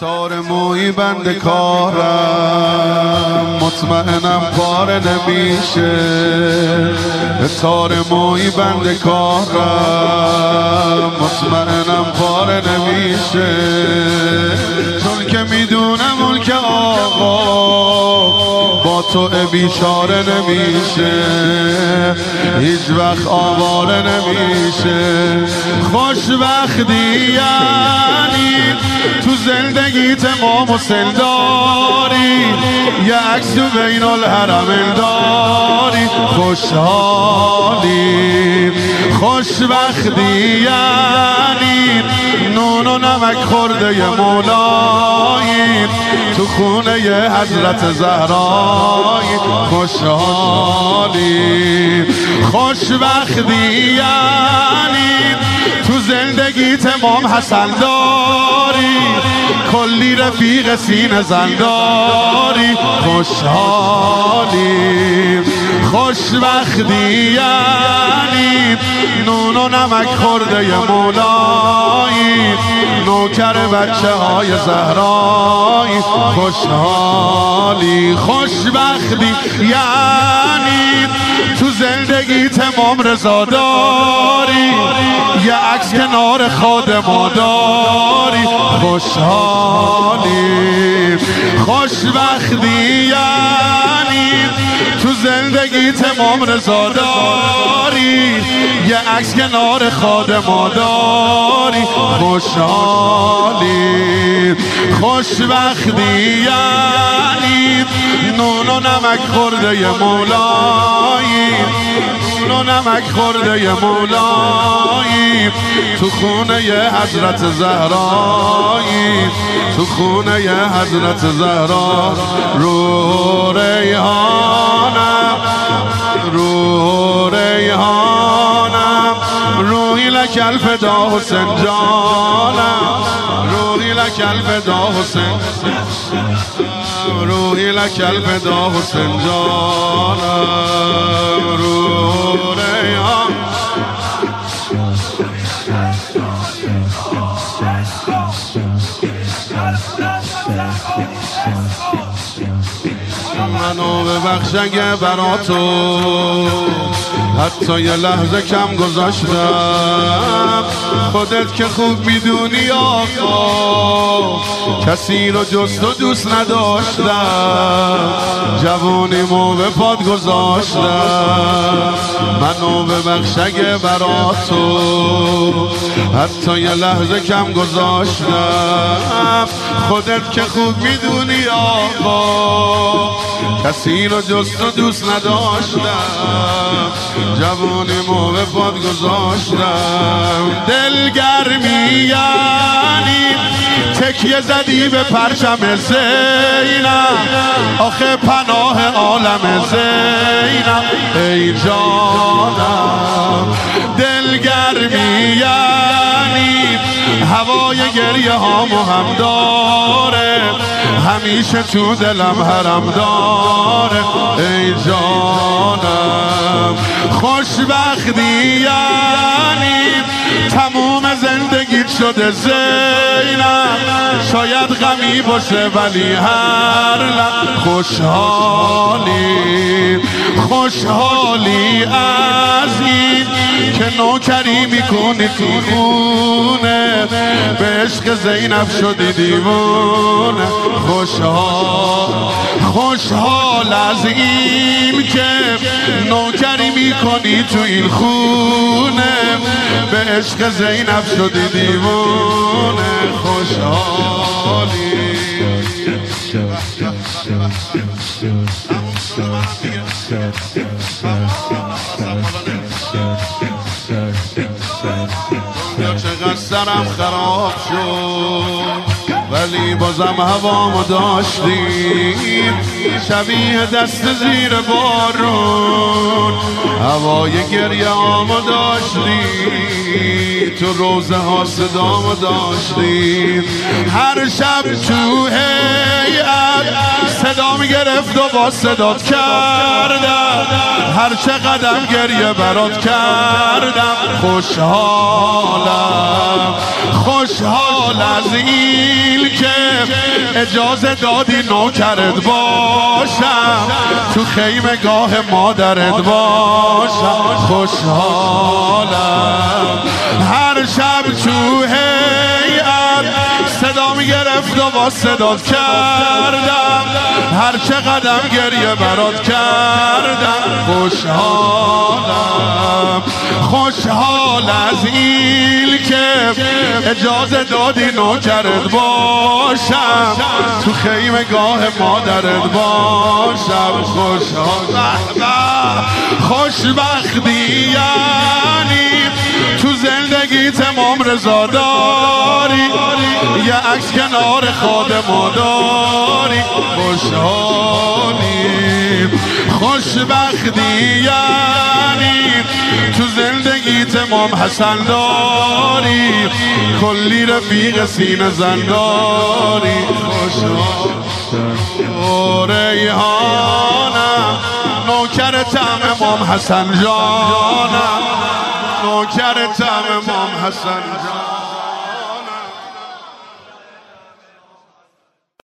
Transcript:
تار موی بند کارم. مطمئنم پاره نمیشه. تار موی بند کارم. مطمئنم پاره نمیشه. تو بیچاره نمیشه. هیچ وقت آواره نمیشه. خوشبختی یعنی تو زندگیت ما مسل داری. یه عکس تو بین الحرم داری. خوشحالی. خوشبختی یعنی نون و نمک خورده مولایی. تو خونه ی حضرت زهرای خوشحالی خوشبختی یعنی تو زندگی تمام حسن داری کلی رفیق سین زنداری خوشحالی. خوشبختی یعنی نون و نمک خورده مولایی نوکر بچه های زهرایی. خوشحالی خوشبختی یعنی تو زندگی تمام رضا داری یه عکس کنار خادم داری. خوشحالی خوشبختی یعنی تو زندگی تمام رضا داری. یه عکس کنار خادم داری. خوشحالی خوشبختی یعنی. نون و نمک خورده مولایی. نون و نمک خورده مولایی. تو خونه ی حضرت زهرایی. تو خونه ی حضرت زهرا. رو ریحانم رو ریحانم روحی لکل فدا حسین جانم روحی لکل فدا حسین روحی لکل فدا حسین جانم. منو ببخش اگه برا تو حتی یه لحظه کم گذاشتم. خودت که خوب می‌دونی آقا. کسی رو جست و دوست نداشتم. جوانیمو به پاد گذاشتم. منو ببخش اگه برا تو حتی یه لحظه کم گذاشتم. خودت که خوب می‌دونی آقا کسی رو جست و دوست نداشتم. جوانی مو به پاد گذاشتم. دلگرمی یعنی تکیه زدی به پرچم زینم آخه پناه عالم زینم ای جانم دلگرمی یعنی هوای گریه ها هم داره. همیشه تو دلم حرم داره. ای جانم خوشبختی یعنی تموم زندگیت شده زینم So yeah. غمی باشه ولی هر لب خوشحالی خوشحالی از این که نوکری می‌کنی تو خونه. به عشق زینب شدی دیوونه خوشحال خوشحال از این که نوکری می‌کنی تو این خونه. به عشق زینب شدی دیوونه Charlie. چقدر سرم خراب شد ولی بازم هوامو داشتیم. شبیه دست زیر بارون هوای گریه آمو داشتیم. تو روزه ها صدامو داشتیم. هر شب تو هیئت صدا می گرفت و با صدات کردم. هر چه قدم گریه برات کردم. خوشحالم. خوشحال از این که اجازه دادی نوکرت باشم. تو خیمه گاه مادرت باشم. خوشحالم. هر شب تو صدات کردم هر چه قدم گریه برات کردم. خوشحالم خوشحال از این که اجازه دادی نوکرت باشم. تو خیمه گاه مادرت باشم. خوشحال خوشبختی یعنی تو زندگی تمام رضا داری یه عکس کنار خادم داری خوشحالی. خوشبختی یعنی تو زندگی تمام حسن داری کلی رفیق سینه زنداری خوشحال ریحانم نوکر تم امام حسن جانم نوکر تم امام حسن. جانم